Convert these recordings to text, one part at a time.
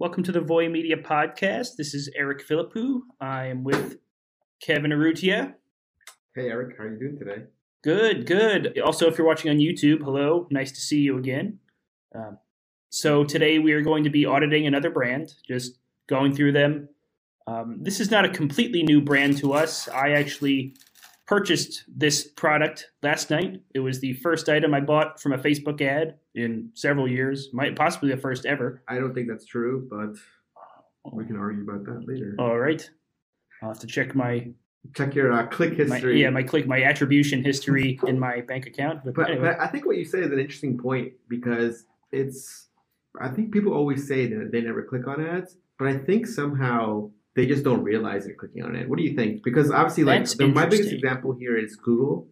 Welcome to the Voy Media Podcast. This is Eric Philippou. I am with Kevin Urrutia. Hey Eric, how are you doing today? Good, good. Also, if you're watching on YouTube, hello, nice to see you again. Um, so today we are going to be auditing another brand, just going through them. Um, this is not a completely new brand to us. I actually purchased this product last night. It was the first item I bought from a Facebook ad in several years, might possibly the first ever. I don't think that's true, but we can argue about that later. All right, I'll have to check my Check your uh, click my, history. yeah my click my attribution history in my bank account. But, but, anyway, but I think what you say is an interesting point because it's. I think people always say that they never click on ads, but I think somehow they just don't realize they're clicking on it. What do you think? Because obviously, like the, my biggest example here is Google.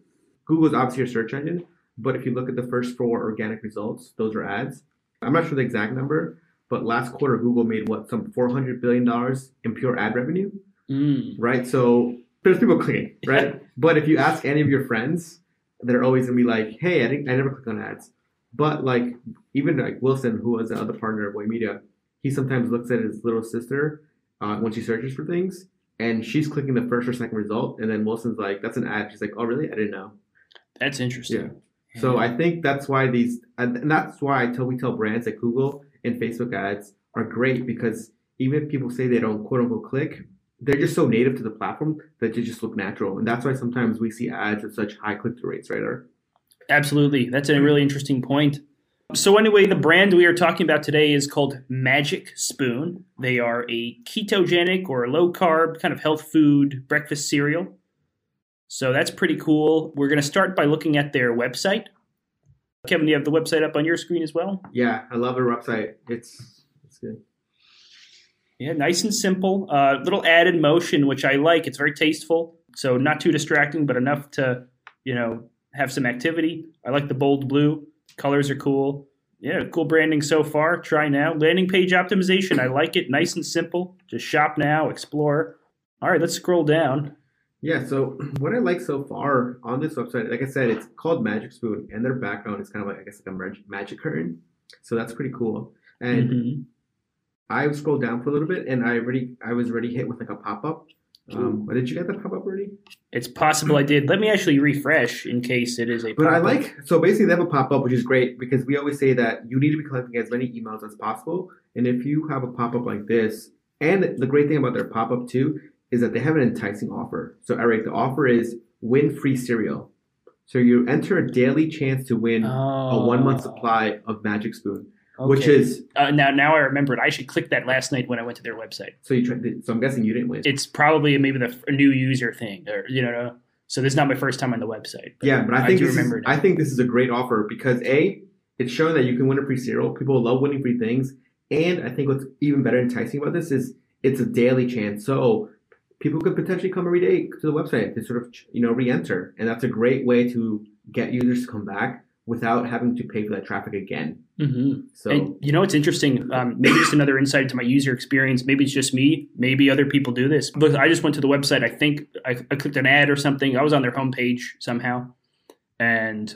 Google's obviously your search engine, but if you look at the first four organic results, those are ads. I'm not sure the exact number, but last quarter Google made what some 400 billion dollars in pure ad revenue, mm, right? So there's people clicking, right? but if you ask any of your friends, they're always gonna be like, "Hey, I didn't, I never click on ads." But like even like Wilson, who was the other partner of Voy Media, he sometimes looks at his little sister uh, when she searches for things, and she's clicking the first or second result, and then Wilson's like, "That's an ad." She's like, "Oh, really? I didn't know." that's interesting. Yeah. So I think that's why these, and that's why I tell we tell brands like Google and Facebook ads are great because even if people say they don't quote unquote click, they're just so native to the platform that they just look natural, and that's why sometimes we see ads with such high click through rates, right? Absolutely. That's a really interesting point. So, anyway, the brand we are talking about today is called Magic Spoon. They are a ketogenic or low carb kind of health food breakfast cereal. So, that's pretty cool. We're going to start by looking at their website. Kevin, do you have the website up on your screen as well? Yeah, I love their website. It's it's good. Yeah, nice and simple. Uh, little added motion, which I like. It's very tasteful. So, not too distracting, but enough to, you know, have some activity. I like the bold blue. Colors are cool. Yeah, cool branding so far. Try now. Landing page optimization. I like it. Nice and simple. Just shop now, explore. All right, let's scroll down. Yeah, so what I like so far on this website, like I said, it's called Magic Spoon, and their background is kind of like I guess like a mag- magic curtain. So that's pretty cool. And Mhm. I scrolled down for a little bit, and I already I was already hit with like a pop up. Um, but did you get that pop up already? It's possible I did. Let me actually refresh in case it is a. But I pop-up. like so basically they have a pop up, which is great because we always say that you need to be collecting as many emails as possible. And if you have a pop up like this, and the great thing about their pop up too is that they have an enticing offer. So Eric, the offer is win free cereal. So you enter a daily chance to win a one month Oh, supply of Magic Spoon, which is uh, now. Now I remember it. I should click that last night when I went to their website. so you. Try, so I'm guessing you didn't win. it's probably maybe the a new user thing or you know so this is not my first time on the website Yeah, but I think do this is, now. I think this is a great offer because a it's showing that you can win a free cereal. People love winning free things, and I think what's even better enticing about this is it's a daily chance. So people could potentially come every day to the website to sort of you know re-enter, and that's a great way to get users to come back without having to pay for that traffic again. mm-hmm. So and you know it's interesting um, maybe just another insight into my user experience. Maybe it's just me. Maybe other people do this. But i just went to the website. I think I, I clicked an ad or something. I was on their homepage somehow. And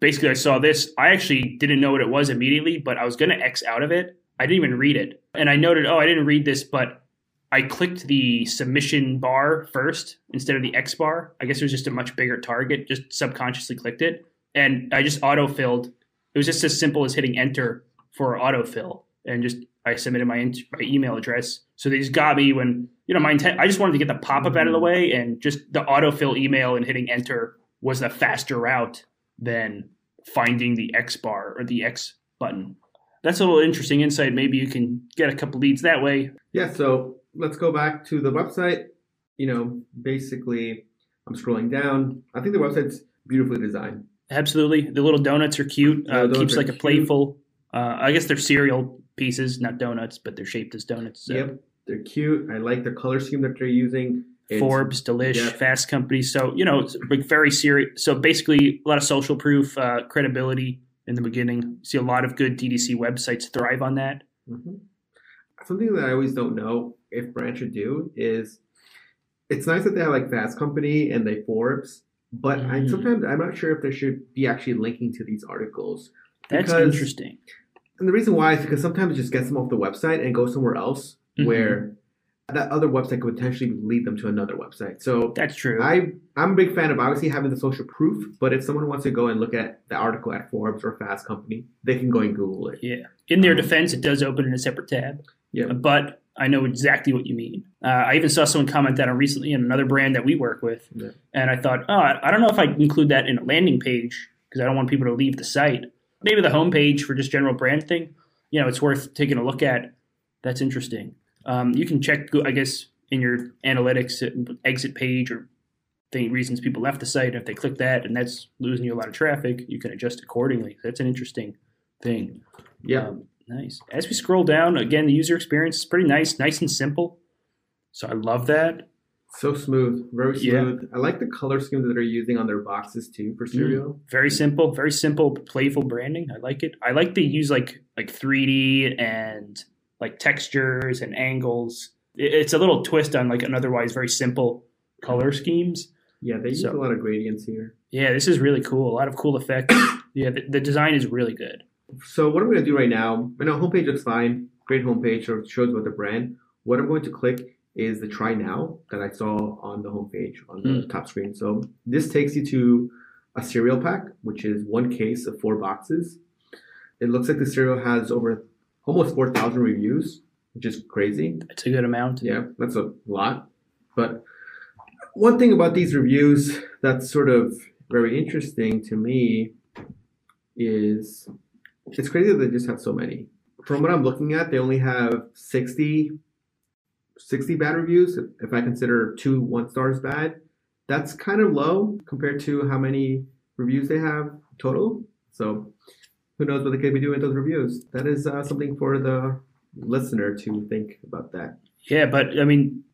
basically i saw this. I actually didn't know what it was immediately but i was going to x out of it. I didn't even read it. And i noted oh i didn't read this but I clicked the submission bar first instead of the X bar. I guess it was just a much bigger target, just subconsciously clicked it. And I just autofilled. It was just as simple as hitting enter for autofill. And just I submitted my, my email address. So they just got me when, you know, my intent, I just wanted to get the pop up out of the way. And just the autofill email and hitting enter was the faster route than finding the X bar or the X button. That's a little interesting insight. Maybe you can get a couple leads that way. yeah, so let's go back to the website. You know, basically, I'm scrolling down. I think the website's beautifully designed. Absolutely, the little donuts are cute. Yeah, Uh, keeps like a playful. Uh, I guess they're cereal pieces, not donuts, but they're shaped as donuts. So. Yep, they're cute. I like the color scheme that they're using. It's- Forbes, Delish, yeah. Fast Company. So you know, it's very serious. So basically, a lot of social proof, uh, credibility in the beginning. See a lot of good DTC websites thrive on that. Mhm. Something that I always don't know if Brand should do is it's nice that they have like Fast Company and they Forbes, but I Mm. sometimes I'm not sure if they should be actually linking to these articles. That's interesting. And the reason why is because sometimes it just gets them off the website and goes somewhere else Mhm. where that other website could potentially lead them to another website. So That's true. I I'm a big fan of obviously having the social proof, but if someone wants to go and look at the article at Forbes or Fast Company, they can go and Google it. yeah. In their Um, defense, it does open in a separate tab. Yeah. But I know exactly what you mean. Uh, I even saw someone comment that on recently in another brand that we work with, Yeah. and I thought, oh, I don't know if I include that in a landing page because I don't want people to leave the site. Maybe the homepage for just general brand thing. You know, it's worth taking a look at. That's interesting. Um, you can check, I guess, in your analytics exit page or the reasons people left the site. If they click that and that's losing you a lot of traffic, you can adjust accordingly. That's an interesting thing. Yeah. Um, nice. As we scroll down, again, the user experience is pretty nice, nice and simple. So I love that. So smooth, very Yeah. smooth. I like the color scheme that they're using on their boxes too for mm, cereal. Very simple, very simple, playful branding. I like it. I like they use like like 3D and like textures and angles. It's a little twist on like an otherwise very simple color schemes. Yeah, they use So- a lot of gradients here. Yeah, this is really cool. A lot of cool effects. yeah, the, the design is really good. So what I'm going to do right now, know homepage looks fine, great homepage, so it shows about the brand. What I'm going to click is the try now that I saw on the homepage on the Hmm. top screen. So this takes you to a cereal pack, which is one case of four boxes. It looks like the cereal has over almost 4,000 reviews, which is crazy. It's a good amount. Yeah, that's a lot. But one thing about these reviews that's sort of very interesting to me is it's crazy that they just have so many. From what I'm looking at, they only have 60, 60 bad reviews. If- I consider two one stars bad, that's kind of low compared to how many reviews they have total. So who knows what they could be doing with those reviews? That is uh, something for the listener to think about that. Yeah, but I mean,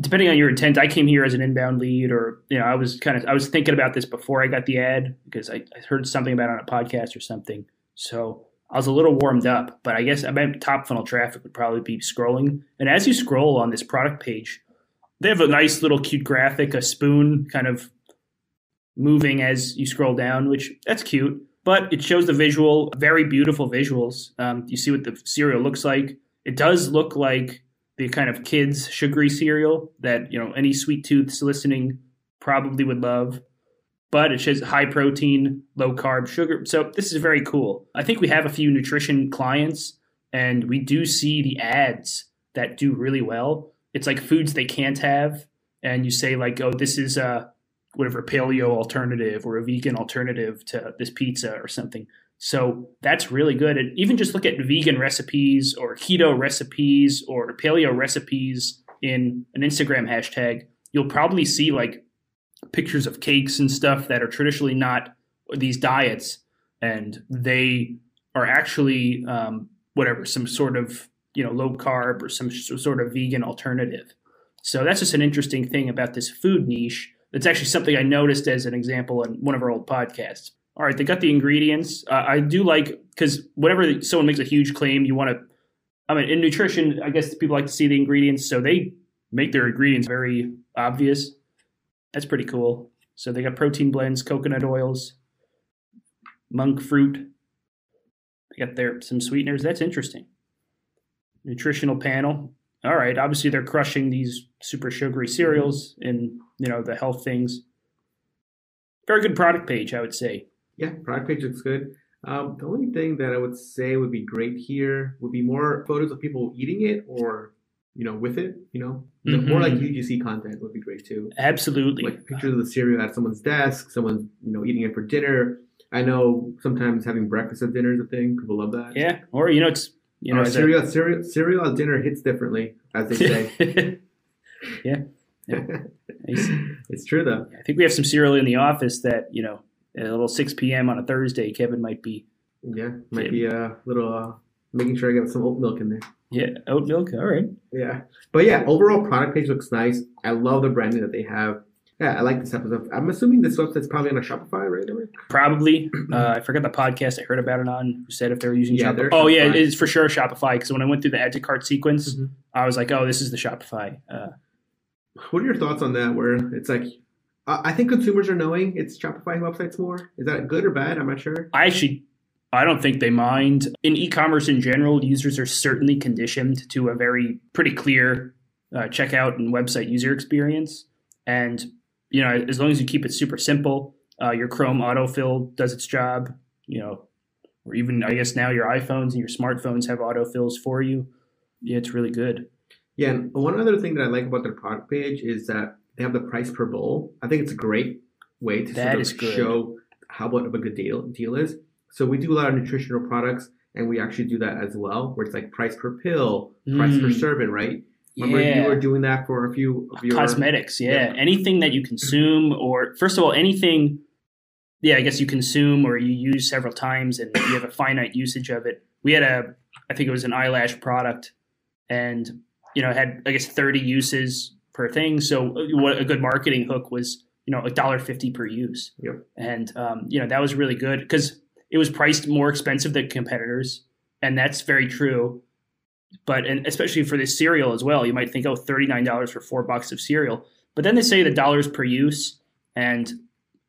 depending on your intent, I came here as an inbound lead, or you know, I was kind of I was thinking about this before I got the ad because I, I heard something about it on a podcast or something. So I was a little warmed up, but I guess I meant top funnel traffic would probably be scrolling. And as you scroll on this product page, they have a nice little cute graphic, a spoon kind of moving as you scroll down, which that's cute. But it shows the visual, very beautiful visuals. Um, you see what the cereal looks like. It does look like the kind of kids sugary cereal that you know any sweet tooths listening probably would love but it says high protein low carb sugar so this is very cool i think we have a few nutrition clients and we do see the ads that do really well it's like foods they can't have and you say like oh this is a whatever paleo alternative or a vegan alternative to this pizza or something so that's really good. And even just look at vegan recipes or keto recipes or paleo recipes in an Instagram hashtag. You'll probably see like pictures of cakes and stuff that are traditionally not these diets, and they are actually um, whatever some sort of you know low carb or some sort of vegan alternative. So that's just an interesting thing about this food niche. It's actually something I noticed as an example in one of our old podcasts all right, they got the ingredients. Uh, I do like because whenever someone makes a huge claim, you want to. I mean, in nutrition, I guess people like to see the ingredients, so they make their ingredients very obvious. That's pretty cool. So they got protein blends, coconut oils, monk fruit. They got their some sweeteners. That's interesting. Nutritional panel. All right, obviously they're crushing these super sugary cereals and you know the health things. Very good product page, I would say. Yeah, product page looks good. Um, the only thing that I would say would be great here would be more photos of people eating it or, you know, with it. You know, The- more like. UGC content would be great too. Absolutely. Like pictures of the cereal at someone's desk, someone you know eating it for dinner. I know sometimes having breakfast at dinner is a thing. People love that. yeah. Or you know, it's you know, cereal, cereal, cereal at dinner hits differently, as they say. yeah. Nice. it's true though. I think we have some cereal in the office that you know, at a little six p.m. on a Thursday, Kevin might be. Yeah, might be a little uh, making sure I get some oat milk in there. Yeah, oat milk. All right. Yeah, but yeah, overall product page looks nice. I love the branding that they have. Yeah, I like this episode. I'm assuming this website's probably on a Shopify, right? Probably. Uh, I forgot the podcast I heard about it on. Who said if they were using Yeah, Shopify? Oh yeah, it's for sure Shopify. Because when I went through the add to cart sequence, Mhm. I was like, oh, this is the Shopify. Uh, What are your thoughts on that? Where it's like, I I think consumers are knowing it's Shopify websites more. Is that good or bad? I'm not sure. I actually, I don't think they mind. In e-commerce in general, users are certainly conditioned to a very pretty clear uh, checkout and website user experience. And you know, as long as you keep it super simple, uh, your Chrome autofill does its job. You know, or even I guess now your iPhones and your smartphones have autofills for you. Yeah, it's really good. Yeah, and one other thing that I like about their product page is that they have the price per bowl. I think it's a great way to That sort of show how what of a good deal deal is. So we do a lot of nutritional products, and we actually do that as well, where it's like price per pill, price per Mm. serving, right? Remember yeah. you were doing that for a few of your cosmetics yeah. Yeah. anything that you consume or first of all anything yeah i guess you consume or you use several times and you have a finite usage of it we had a i think it was an eyelash product and you know had i guess 30 uses per thing so uh, what a good marketing hook was you know a dollar 50 per use Yep. and um, you know that was really good because it was priced more expensive than competitors and that's very true but and especially for this cereal as well, you might think, oh, $39 for four bucks of cereal. But then they say the dollars per use, and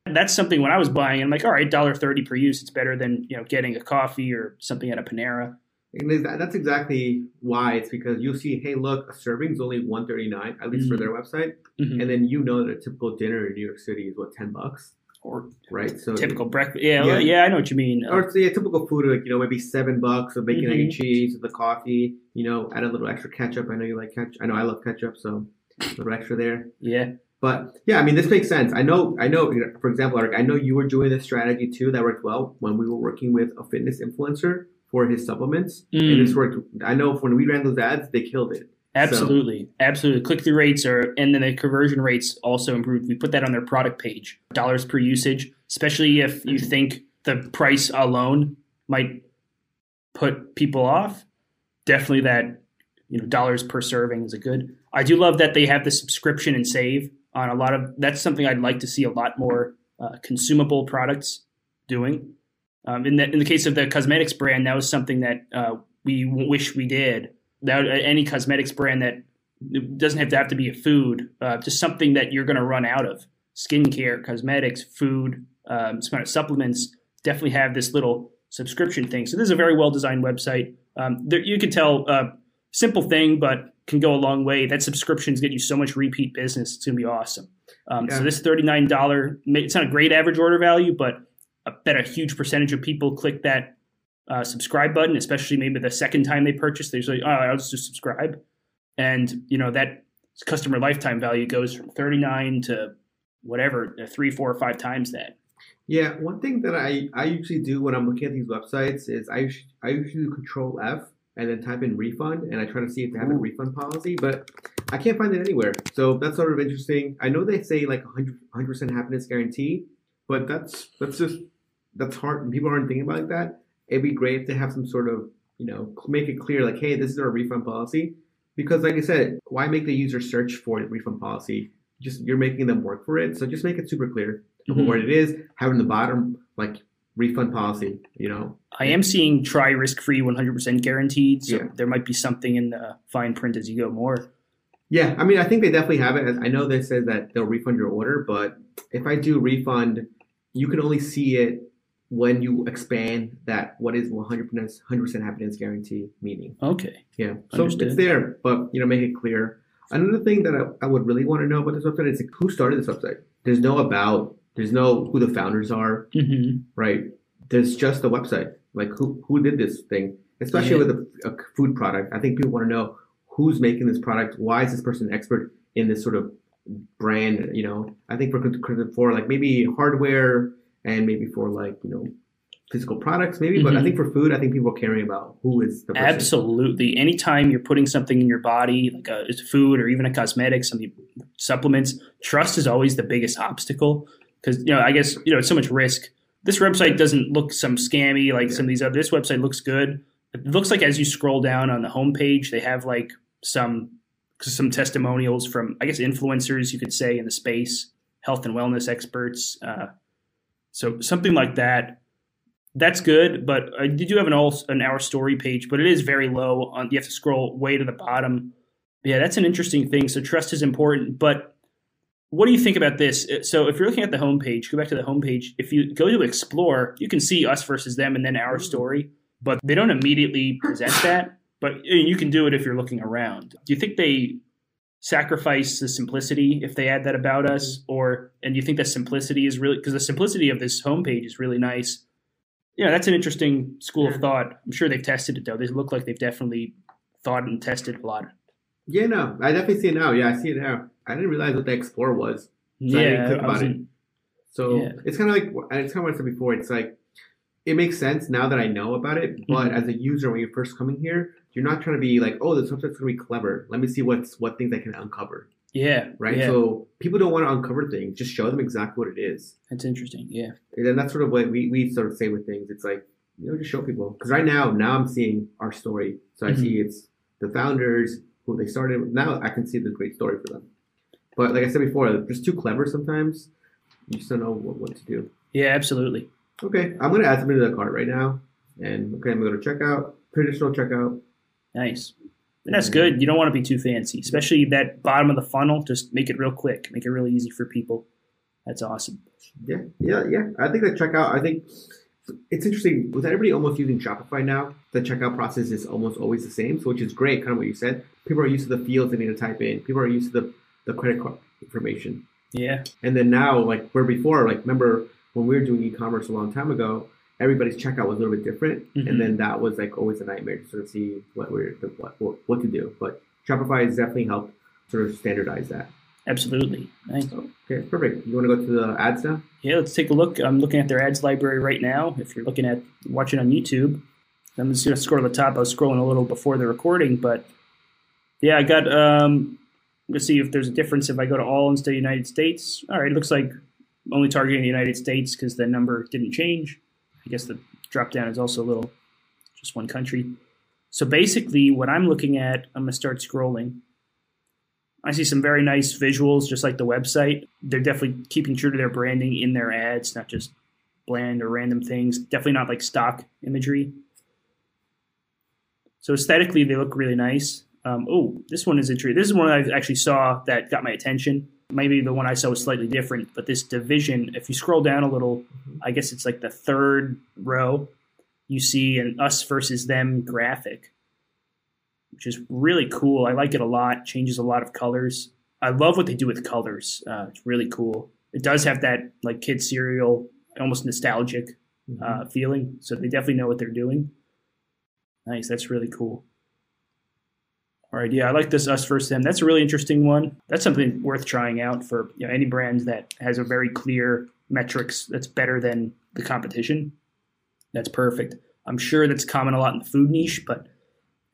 that's something when I was buying, I'm like, all right, dollar thirty per use, it's better than you know getting a coffee or something at a Panera. And that's exactly why it's because you'll see, hey, look, a serving's only one thirty nine, at least for Mhm. their website, Mhm. and then you know that a typical dinner in New York City is what ten bucks, Or right? So typical breakfast. Yeah, Yeah. yeah, I know what you mean. Uh, or a typical food like you know maybe seven bucks of bacon egg and Mhm. cheese the coffee you know add a little extra ketchup i know you like ketchup i know i love ketchup so a little extra there yeah, but yeah i mean this makes sense i know i know you know, for example Eric, i know you were doing this strategy too that worked well when we were working with a fitness influencer for his supplements Mm. and this worked i know when we ran those ads they killed it absolutely, absolutely. Click through rates are, and then the conversion rates also improved. We put that on their product page, dollars per usage, especially if you think the price alone might put people off. Definitely that you know dollars per serving is a good. I do love that they have the subscription and save on a lot of. That's something I'd like to see a lot more uh, consumable products doing. Um, in the in the case of the cosmetics brand, that was something that uh, we wish we did. That any cosmetics brand that doesn't have to have to be a food, uh, just something that you're going to run out of. Skincare, cosmetics, food, um, some kind of supplements definitely have this little subscription thing. So this is a very well designed website. Um, there, you can tell uh, simple thing, but can go a long way. That subscriptions get you so much repeat business. It's going to be awesome. Um, So this thirty nine dollar, it's not a great average order value, but I bet a huge percentage of people click that uh, subscribe button, especially maybe the second time they purchase. They're like, oh, I'll just subscribe, and you know that customer lifetime value goes from thirty nine to whatever, uh, three, four, or five times that. Yeah, one thing that I, I usually do when I'm looking at these websites is I usually, I usually do Control F and then type in refund and I try to see if they have a refund policy, but I can't find it anywhere. So that's sort of interesting. I know they say like 100 percent happiness guarantee, but that's that's just that's hard. and People aren't thinking about it like that. It'd be great if they have some sort of you know make it clear like, hey, this is our refund policy. Because like I said, why make the user search for the refund policy? Just you're making them work for it. So just make it super clear Mhm. what it is. having the bottom like refund policy. You know, I am seeing try risk free 100% guaranteed, so Yeah. there might be something in the fine print as you go more. Yeah, I mean, I think they definitely have it. I know they said that they'll refund your order, but if I do refund, you can only see it when you expand that what is 100% 100% happiness guarantee meaning. Okay. Yeah, so Understood. it's there, but you know, make it clear. Another thing that I, I would really want to know about this website is like, who started this website. There's no about. There's no who the founders are. hmm right? There's just a website. Like who who did this thing? Especially Yeah. with a, a food product, I think people want to know who's making this product. Why is this person an expert in this sort of brand? You know, I think for for like maybe hardware and maybe for like you know physical products, maybe. But I Mhm. think for food, I think people are caring about who is the person. Absolutely. Anytime you're putting something in your body, like a, food or even a cosmetic, something supplements, trust is always the biggest obstacle because you know I guess you know it's so much risk. This website doesn't look some scammy like some of these other. This website looks good. it looks like as you scroll down on the homepage, they have like some some testimonials from I guess influencers you could say in the space, health and wellness experts. Uh, so something like that. That's good, but did you have an all an our story page, but it is very low. On you have to scroll way to the bottom. Yeah, that's an interesting thing. So trust is important, but what do you think about this? Uh, so if you're looking at the homepage, go back to the homepage. If you go to explore, you can see us versus them and then our story, but they don't immediately present that. But uh, you can do it if you're looking around. Do you think they sacrifice the simplicity if they add that about us, mm-hmm. or and you think that simplicity is really because the simplicity of this homepage is really nice? Yeah, that's an interesting school of thought. I'm sure they've tested it though. They look like they've definitely thought and tested a lot. Yeah, no, I definitely see it now. Yeah, I see it now. I didn't realize what the Explorer was. So yeah, I didn't think about it. wasn't- So Yeah. it's kind of like it's kind of what I said before. It's like it makes sense now that I know about it. But Mhm. as a user, when you're first coming here, you're not trying to be like, oh, this website's gonna be clever. Let me see what's what things I can uncover, yeah, right? Yeah, So people don't want to uncover things. Just show them exactly what it is. that's interesting. Yeah, And then that's sort of what we, we sort of say with things. It's like, you know, just show people. Because right now, now I'm seeing our story. So I Mhm. see it's the founders, who they started with. Now I can see the great story for them. But like I said before, they're just too clever sometimes. You just don't know what, what to do. yeah, absolutely. Okay, I'm going to add something to the cart right now. And okay, I'm going to go to checkout, traditional checkout. Nice. And that's good. You don't want to be too fancy, especially that bottom of the funnel. Just make it real quick, make it really easy for people. That's awesome. Yeah, yeah, yeah. I think the checkout, I think it's interesting. With everybody almost using Shopify now, the checkout process is almost always the same, so which is great, kind of what you said. People are used to the fields they need to type in. People are used to the, the credit card information. Yeah, And then now, like where before, like remember when we were doing e-commerce a long time ago, everybody's checkout was a little bit different, Mhm. and then that was like always a nightmare to sort of see what we're what what, what to do. But Shopify has definitely helped sort of standardize that. absolutely. Nice. Okay, perfect. You want to go to the ads now? Yeah, let's take a look. I'm looking at their ads library right now. If you're looking at watching on YouTube, I'm just going to scroll to the top. I was scrolling a little before the recording, but yeah, I got. Um, I'm going to see if there's a difference if I go to all instead of United States. All right, it looks like only targeting the United States because the number didn't change. I guess the drop down is also a little just one country. So basically, what I'm looking at, I'm going to start scrolling. I see some very nice visuals, just like the website. They're definitely keeping true to their branding in their ads, not just bland or random things. Definitely not like stock imagery. So aesthetically, they look really nice. Um, oh, this one is interesting. This is one I actually saw that got my attention. Maybe the one I saw was slightly different, but this division, if you scroll down a little, I guess it's like the third row, you see an us versus them graphic, which is really cool. I like it a lot. Changes a lot of colors. I love what they do with colors. Uh, it's really cool. It does have that like kid cereal, almost nostalgic uh, feeling. So they definitely know what they're doing. Nice. That's really cool. All right. Yeah, I like this us versus them. That's a really interesting one. That's something worth trying out for you know, any brand that has a very clear metrics that's better than the competition. That's perfect. I'm sure that's common a lot in the food niche, but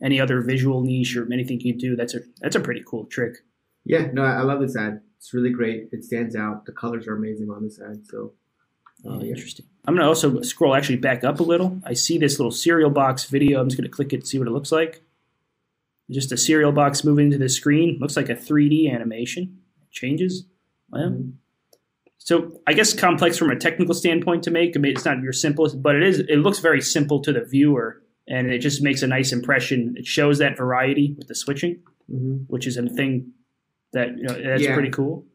any other visual niche or anything you do, that's a that's a pretty cool trick. Yeah, no, I love this ad. It's really great. It stands out. The colors are amazing on this ad. So, uh, Yeah. Interesting. I'm going to also scroll actually back up a little. I see this little cereal box video. I'm just going to click it see what it looks like. Just a cereal box moving into the screen. Looks like a 3D animation. Changes. Well, Mhm. So I guess complex from a technical standpoint to make. I mean, it's not your simplest, but it is. It looks very simple to the viewer, and it just makes a nice impression. It shows that variety with the switching, Mhm. which is a thing that you know that's Yeah. pretty cool.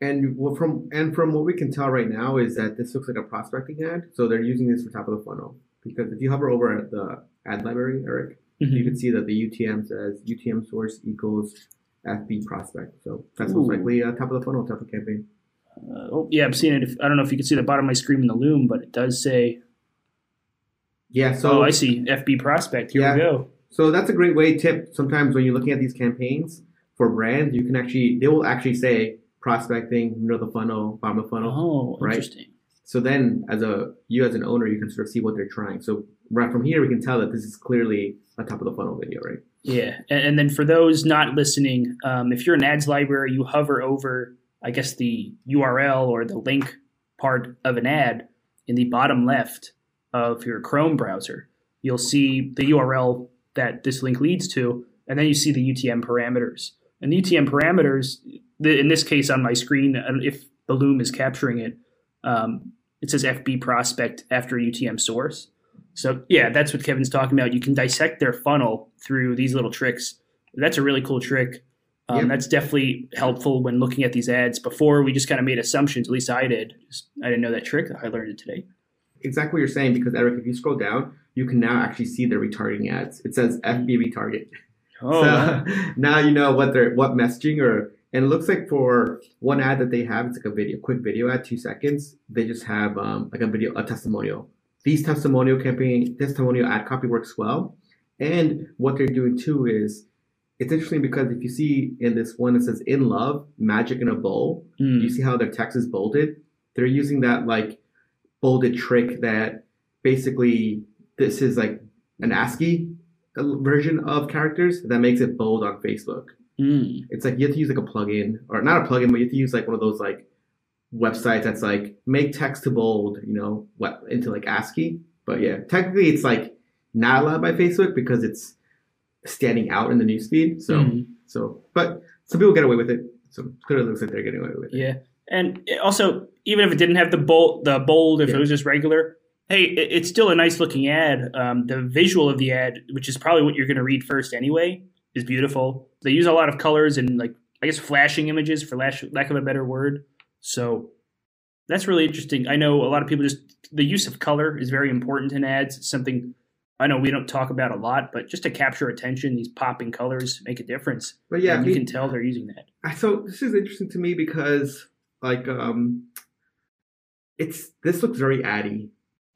And well, from and from what we can tell right now is that this looks like a prospecting ad. So they're using this for top of the funnel because if you hover over at the ad library, Eric, you Mhm. can see that the UTM says UTM source equals FB prospect. So that's most likely a top of the funnel type of campaign. Uh, oh, yeah, I'm seeing it. If, I don't know if you can see the bottom of my screen in the Loom, but it does say. Yeah. So oh, I see. FB prospect. Here Yeah. we go. So that's a great way tip. Sometimes when you're looking at these campaigns for brands, you can actually they will actually say prospecting, middle of the funnel, bottom of the funnel. Oh, right. interesting. So then, as a you as an owner, you can sort of see what they're trying. So right from here, we can tell that this is clearly a top of the funnel video, right? Yeah, and, then for those not listening, um, if you're an ads library, you hover over, I guess, the URL or the link part of an ad in the bottom left of your Chrome browser. you'll see the URL that this link leads to, and then you see the UTM parameters. And the UTM parameters, in this case on my screen, if the Loom is capturing it, um, it says FB prospect after UTM source. So yeah, that's what Kevin's talking about. You can dissect their funnel through these little tricks. That's a really cool trick. Um, yep. That's definitely helpful when looking at these ads. Before we just kind of made assumptions. At least I did. I didn't know that trick. I learned it today. Exactly what you're saying. Because Eric, if you scroll down, you can now actually see the retargeting ads. It says FB retarget. Oh, so now you know what they're what messaging or and it looks like for one ad that they have, it's like a video, quick video ad, two seconds. They just have um, like a video, a testimonial. These testimonial campaign, testimonial ad copy works well. And what they're doing too is it's interesting because if you see in this one that says in love, magic in a bowl, mm. you see how their text is bolded. They're using that like bolded trick that basically this is like an ASCII version of characters that makes it bold on Facebook. Mm. It's like you have to use like a plugin, or not a plugin, but you have to use like one of those like websites that's like make text to bold, you know, what into like ASCII. But yeah, technically it's like not allowed by Facebook because it's standing out in the newsfeed. So mm. so, but some people get away with it. So clearly looks like they're getting away with it. Yeah, and also even if it didn't have the bold, the bold, if yeah. it was just regular, hey, it's still a nice looking ad. Um, the visual of the ad, which is probably what you're going to read first anyway, is beautiful. They use a lot of colors and like I guess flashing images for lack of a better word. So that's really interesting. I know a lot of people just the use of color is very important in ads. It's something I know we don't talk about a lot, but just to capture attention, these popping colors make a difference. But yeah, and you can tell they're using that. So this is interesting to me because like um it's this looks very addy.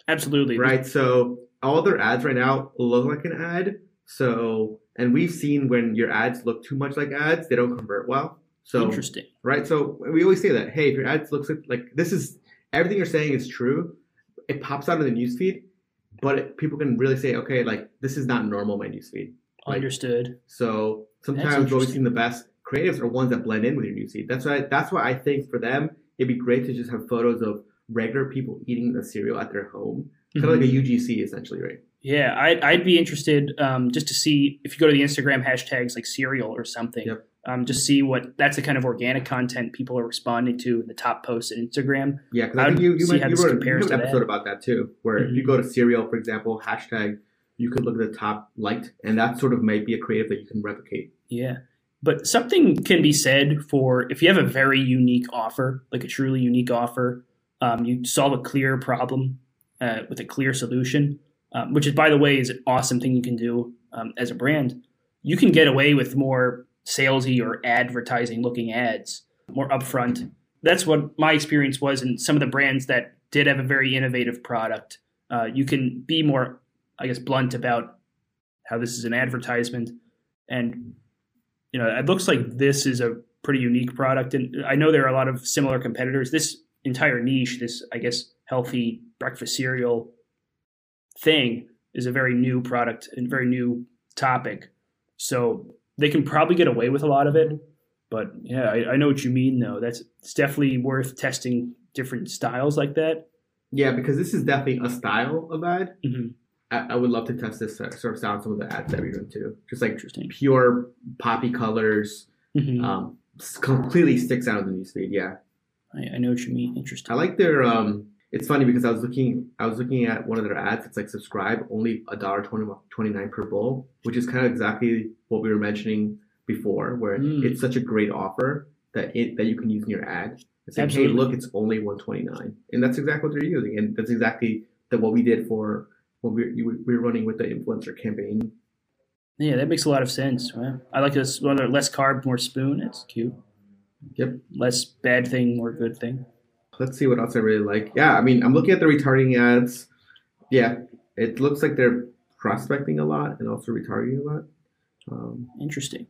Absolutely. Right. So all their ads right now look like an ad. So and we've seen when your ads look too much like ads, they don't convert well. So interesting, right? So we always say that, hey, if your ads looks like, like this is everything you're saying is true. It pops out of the newsfeed, but it, people can really say, okay, like this is not normal my newsfeed. Like, Understood. So sometimes what we've seen the best creatives are ones that blend in with your newsfeed. That's why that's why I think for them it'd be great to just have photos of regular people eating the cereal at their home, kind mm-hmm. of like a UGC essentially, right? Yeah, I'd, I'd be interested um, just to see if you go to the Instagram hashtags like cereal or something. Yep. Um, just see what that's the kind of organic content people are responding to in the top posts on Instagram. Yeah, because I think you you, might, you wrote, you wrote an episode that. about that too, where mm-hmm. if you mm-hmm. go to cereal, for example, hashtag, you could look at the top liked, and that sort of might be a creative that you can replicate. Yeah, but something can be said for if you have a very unique offer, like a truly unique offer, um, you solve a clear problem uh, with a clear solution um, which is, by the way, is an awesome thing you can do um, as a brand. You can get away with more salesy or advertising looking ads, more upfront. That's what my experience was in some of the brands that did have a very innovative product. Uh, you can be more, I guess, blunt about how this is an advertisement, and you know, it looks like this is a pretty unique product. And I know there are a lot of similar competitors. This entire niche, this I guess healthy breakfast cereal thing is a very new product and very new topic. So they can probably get away with a lot of it. But yeah, I, I know what you mean though. That's it's definitely worth testing different styles like that. Yeah, because this is definitely a style of ad. Mm-hmm. I, I, would love to test this sort of style on some of the ads that we're doing too. Just like pure poppy colors, mm-hmm. um, completely sticks out of the newsfeed. Yeah, I, I know what you mean. Interesting. I like their um, it's funny because I was looking I was looking at one of their ads. It's like subscribe only a dollar twenty nine per bowl, which is kind of exactly what we were mentioning before, where mm. it's such a great offer that it that you can use in your ad. It's like, hey, look, it's only one twenty nine, and that's exactly what they're using, and that's exactly the, what we did for when we we were running with the influencer campaign. Yeah, that makes a lot of sense. I like this. one. less carb, more spoon. It's cute. Yep. Less bad thing, more good thing let's see what else I really like. Yeah, I mean, I'm looking at the retargeting ads. Yeah, it looks like they're prospecting a lot and also retargeting a lot. Um, Interesting.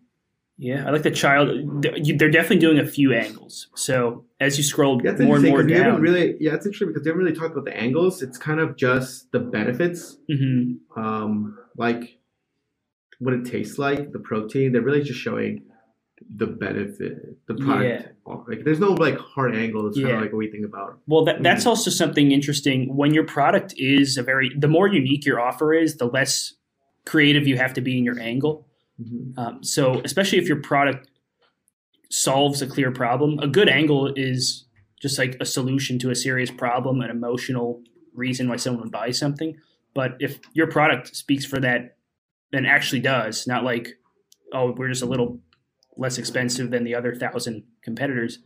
Yeah, I like the child. They're definitely doing a few angles. So as you scroll yeah, more and more down, really, yeah, it's interesting because they haven't really talked about the angles. It's kind of just the benefits, mm-hmm. um, like what it tastes like, the protein. They're really just showing the benefit, the product. Like, there's no like hard angle. It's kind of like what we think about. Well, that, that's Mhm. also something interesting. When your product is a very, the more unique your offer is, the less creative you have to be in your angle. Mhm. Um, so, especially if your product solves a clear problem, a good angle is just like a solution to a serious problem, an emotional reason why someone would buy something. But if your product speaks for that and actually does, not like, oh, we're just a little less expensive than the other thousand competitors.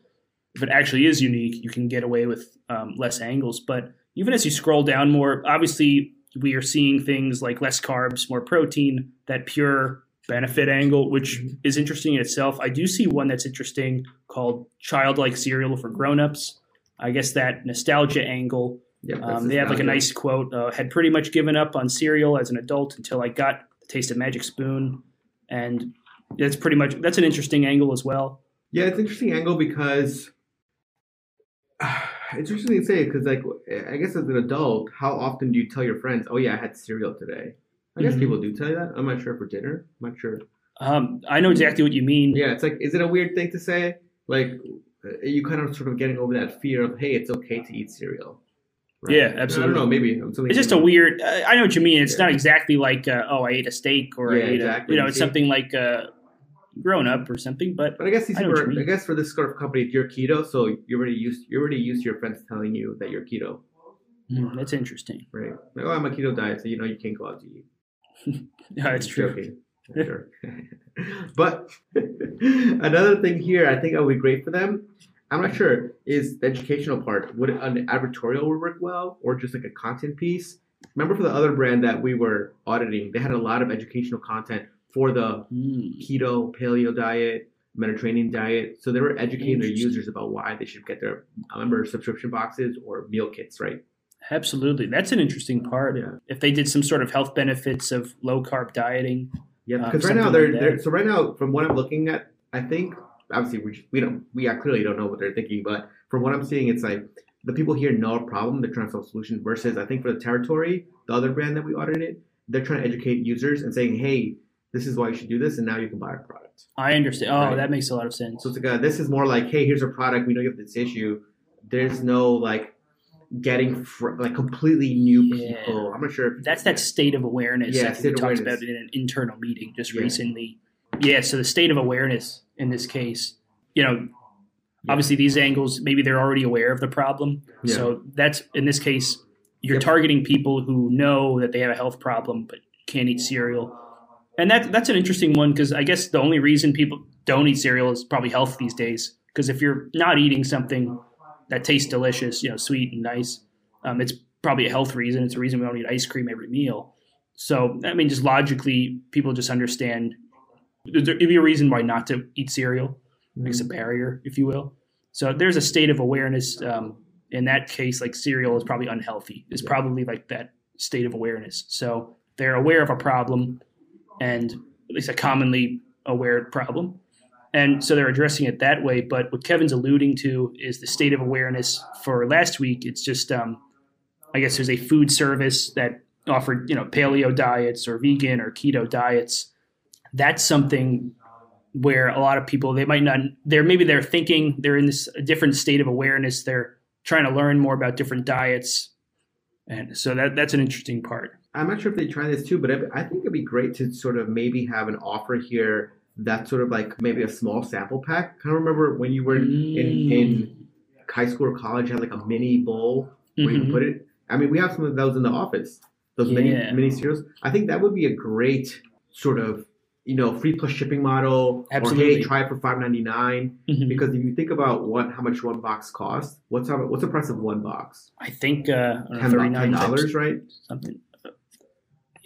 If it actually is unique, you can get away with um, less angles. But even as you scroll down more, obviously we are seeing things like less carbs, more protein, that pure benefit angle, which is interesting in itself. I do see one that's interesting called childlike cereal for grown-ups. I guess that nostalgia angle. Yeah, Um, they have like a nice quote. Uh, had pretty much given up on cereal as an adult until I got the taste of Magic Spoon, and that's pretty much that's an interesting angle as well. Yeah, it's an interesting angle because it's interesting to say because, like, I guess as an adult, how often do you tell your friends, "Oh yeah, I had cereal today"? I guess Mhm. people do tell you that. I'm not sure for dinner. I'm not sure. Um, I know exactly what you mean. Yeah, it's like, is it a weird thing to say? Like, uh, you kind of sort of getting over that fear of, hey, it's okay to eat cereal. Yeah, absolutely. I don't know. Maybe It's just a weird. Uh, I know what you mean. It's Yeah. not exactly like uh, oh, I ate a steak or Yeah, I ate exactly. a you know, it's something like uh, grown up or something. But But I guess these I know people what are, you I guess for this sort of company, you're keto, so you're already used. You're already used to your friends telling you that you're keto, mm, that's interesting. right? Like, oh, I'm a keto diet, so you know you can't go out to eat. Yeah, it's true. joking. Sure. but another thing here, I think that would be great for them. I'm not sure is the educational part. Would an advertorial would work well, or just like a content piece? Remember for the other brand that we were auditing, they had a lot of educational content for the Mm. keto, paleo diet, Mediterranean diet. So they were educating their users about why they should get their member subscription boxes or meal kits, right? Absolutely, that's an interesting part. Yeah. If they did some sort of health benefits of low carb dieting, Yeah, Um, because right now they're, like they're so right now from what I'm looking at, I think obviously we we don't we clearly don't know what they're thinking, but from what I'm seeing, it's like the people here know a problem, they're trying to solve a solution. Versus I think for the territory, the other brand that we audited, they're trying to educate users and saying, hey, this is why you should do this, and now you can buy our product. I understand. Oh, Right. that makes a lot of sense. So it's like a, this is more like, hey, here's a product. We know you have this issue. There's no like getting fr- like completely new Yeah. people. I'm not sure. If, That's that state of awareness Yeah, that state we talked about in an internal meeting just Yeah. recently. Yeah, so the state of awareness in this case, you know, Yeah. obviously these angles, maybe they're already aware of the problem. Yeah. So that's in this case, you're Yep. targeting people who know that they have a health problem but can't eat cereal. And that that's an interesting one because I guess the only reason people don't eat cereal is probably health these days. Because if you're not eating something that tastes delicious, you know, sweet and nice, um, it's probably a health reason. It's a reason we don't eat ice cream every meal. So I mean, just logically, people just understand there'd be a reason why not to eat cereal. Makes a barrier, if you will. So there's a state of awareness. Um, in that case, like cereal is probably unhealthy. It's Yeah. probably like that state of awareness. So they're aware of a problem, and at least a commonly aware problem, and so they're addressing it that way. But what Kevin's alluding to is the state of awareness for last week. It's just, um, I guess, there's a food service that offered you know paleo diets or vegan or keto diets. That's something where a lot of people they might not they're maybe they're thinking they're in this a different state of awareness they're trying to learn more about different diets and so that that's an interesting part I'm not sure if they try this too, but I think it'd be great to sort of maybe have an offer here that's sort of like maybe a small sample pack. Kind of remember when you were in in high school or college, you had like a mini bowl where you Mhm. can put it. I mean, we have some of those in the office. Those mini Yeah. mini cereals. I think that would be a great sort of you know free plus shipping model. Or Absolutely. hey, try it for five ninety nine. Mhm. Because if you think about what how much one box costs, what's how, what's the price of one box? i think uh I don't Ten 39 dollars, right? something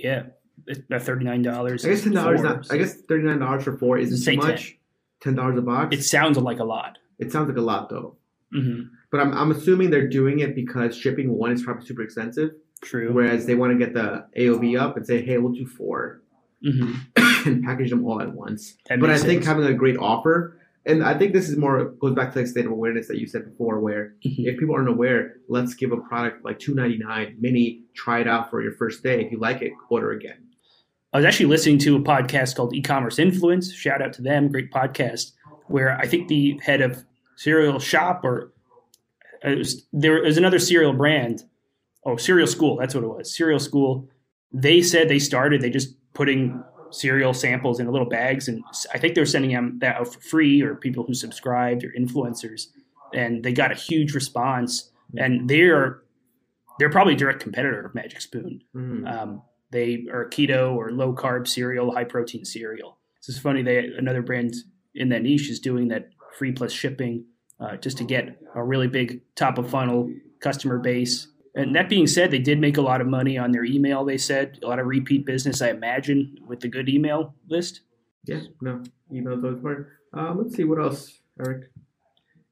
yeah it's about $39 I guess ten dollars. Not. I guess thirty nine dollars for four isn't too much. Ten dollars a box. it sounds like a lot it sounds like a lot though. hmm But I'm I'm assuming they're doing it because shipping one is probably super expensive, true whereas they want to get the AOV up and say, hey, we'll do four hmm and package them all at once. That but I think sense. having a great offer, and I think this is more goes back to the state of awareness that you said before, where Mhm. if people aren't aware, let's give a product like two ninety nine mini, try it out for your first day. If you like it, order again. I was actually listening to a podcast called E-commerce Influence. Shout out to them, great podcast. where I think the head of cereal shop or uh, was, there was another cereal brand. Oh, cereal school. That's what it was. Cereal school. They said they started. They just putting cereal samples in little bags, and I think they're sending them that out for free, or people who subscribed or influencers, and they got a huge response. And they're they're probably a direct competitor of Magic Spoon. Mm. Um, they are keto or low carb cereal, high protein cereal. So It's funny. They another brand in that niche is doing that free plus shipping uh, just to get a really big top of funnel customer base. And that being said, they did make a lot of money on their email. They said a lot of repeat business, I imagine, with the good email list. Yeah, no, email those part. Um, let's see what else, Eric.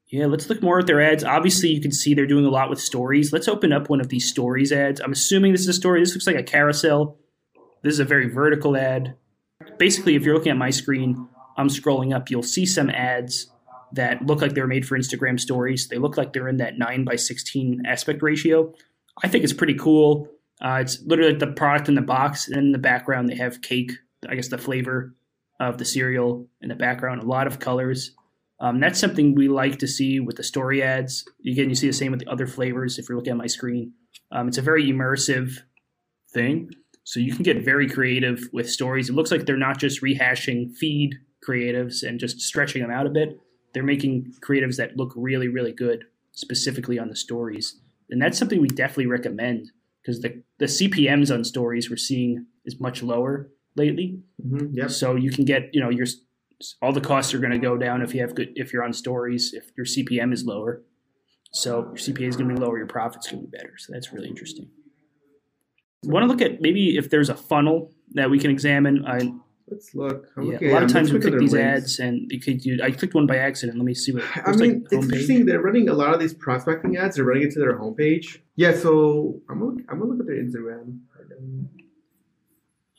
Yeah, let's look more at their ads. Obviously, you can see they're doing a lot with stories. Let's open up one of these stories ads. I'm assuming this is a story. This looks like a carousel. This is a very vertical ad. Basically, if you're looking at my screen, I'm scrolling up, you'll see some ads that look like they're made for Instagram stories. They look like they're in that 9 by 16 aspect ratio. I think it's pretty cool. Uh, it's literally the product in the box, and in the background, they have cake, I guess the flavor of the cereal in the background, a lot of colors. Um, that's something we like to see with the story ads. Again, you see the same with the other flavors if you're looking at my screen. Um, it's a very immersive thing. So you can get very creative with stories. It looks like they're not just rehashing feed creatives and just stretching them out a bit. They're making creatives that look really, really good, specifically on the stories. And that's something we definitely recommend because the, the CPMs on stories we're seeing is much lower lately. Mm-hmm. Yep. So you can get, you know, your all the costs are going to go down if you have good if you're on stories, if your CPM is lower. So your CPA is going to be lower, your profits going to be better. So that's really interesting. Want to look at maybe if there's a funnel that we can examine. I, Let's look. Yeah, a lot of times we click these links. ads, and you could do. I clicked one by accident. Let me see what. I mean, like it's interesting. They're running a lot of these prospecting ads. They're running it to their homepage. Yeah, so I'm gonna, I'm gonna look at their Instagram.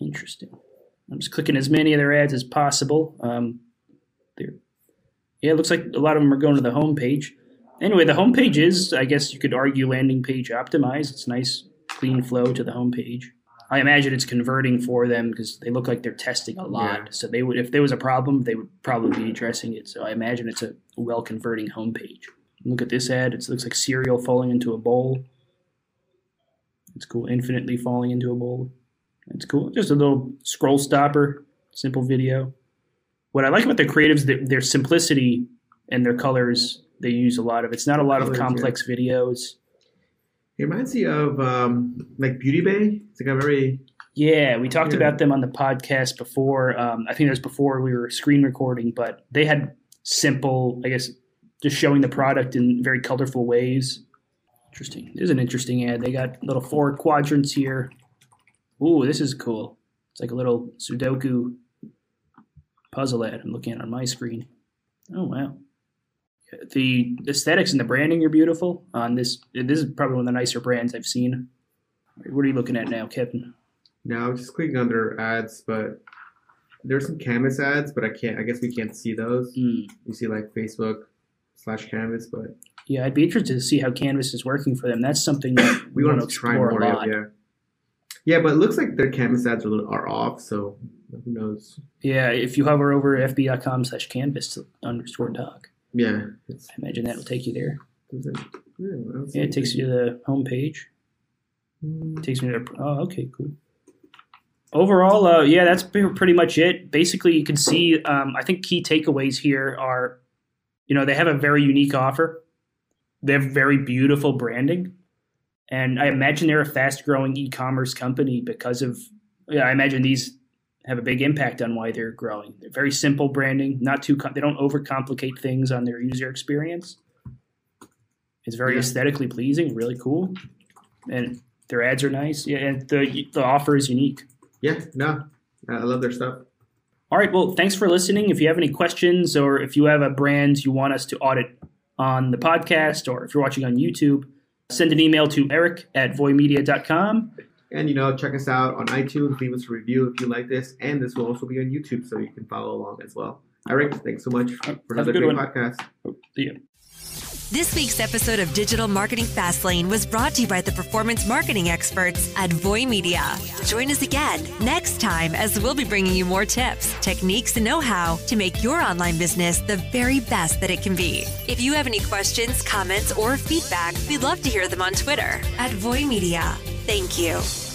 Interesting. I'm just clicking as many of their ads as possible. Um, there. Yeah, it looks like a lot of them are going to the home page. Anyway, the home page is, I guess you could argue, landing page optimized. It's nice, clean flow to the home page. I imagine it's converting for them because they look like they're testing a lot. Yeah. So they would, if there was a problem, they would probably be addressing it. So I imagine it's a well converting homepage. Look at this ad. It looks like cereal falling into a bowl. It's cool. Infinitely falling into a bowl. It's cool. Just a little scroll stopper, simple video. What I like about their creatives, their, their simplicity and their colors. They use a lot of. It's not a lot of Colors, yeah. complex videos. It reminds me of um, like Beauty Bay. It's like a very Yeah, we talked Yeah. about them on the podcast before. Um, I think it was before we were screen recording, but they had simple, I guess, just showing the product in very colorful ways. Interesting. This is an interesting ad. They got little four quadrants here. Ooh, this is cool. It's like a little Sudoku puzzle ad I'm looking at on my screen. Oh wow. The aesthetics and the branding are beautiful on this. This is probably one of the nicer brands I've seen. What are you looking at now, Kevin? now I'm just clicking under ads, but there's some Canvas ads, but I can't. I guess we can't see those. Hmm. You see like Facebook slash Canvas, but Yeah, I'd be interested to see how Canvas is working for them. That's something that we we want to try more. a Yeah, yeah. But it looks like their Canvas ads are, little- are off, so who knows? Yeah, if you hover over fb.com slash canvas underscore doc, Yeah, I imagine that will take you there. it, yeah, I don't see Yeah, it takes you to the home page. It takes me to oh, okay, cool. Overall, uh, yeah, that's pretty much it. Basically, you can see. Um, I think key takeaways here are, you know, they have a very unique offer. They have very beautiful branding, and I imagine they're a fast-growing e-commerce company because of. Yeah, I imagine these have a big impact on why they're growing. They're very simple branding, not too. They don't overcomplicate things on their user experience. It's very Yeah. aesthetically pleasing, really cool, and their ads are nice. Yeah, and the the offer is unique. Yeah, no, I I love their stuff. All right. Well, thanks for listening. If you have any questions or if you have a brand you want us to audit on the podcast or if you're watching on YouTube, send an email to eric at voymedia.com. And you know, check us out on iTunes. Leave us a review if you like this, and this will also be on YouTube, so you can follow along as well. Eric, thanks so much for another good great one. podcast. Oh, see you. This week's episode of Digital Marketing Fastlane was brought to you by the performance marketing experts at Voy Media. Join us again next time as we'll be bringing you more tips, techniques, and know how to make your online business the very best that it can be. If you have any questions, comments, or feedback, we'd love to hear them on Twitter at Voy Media. Thank you.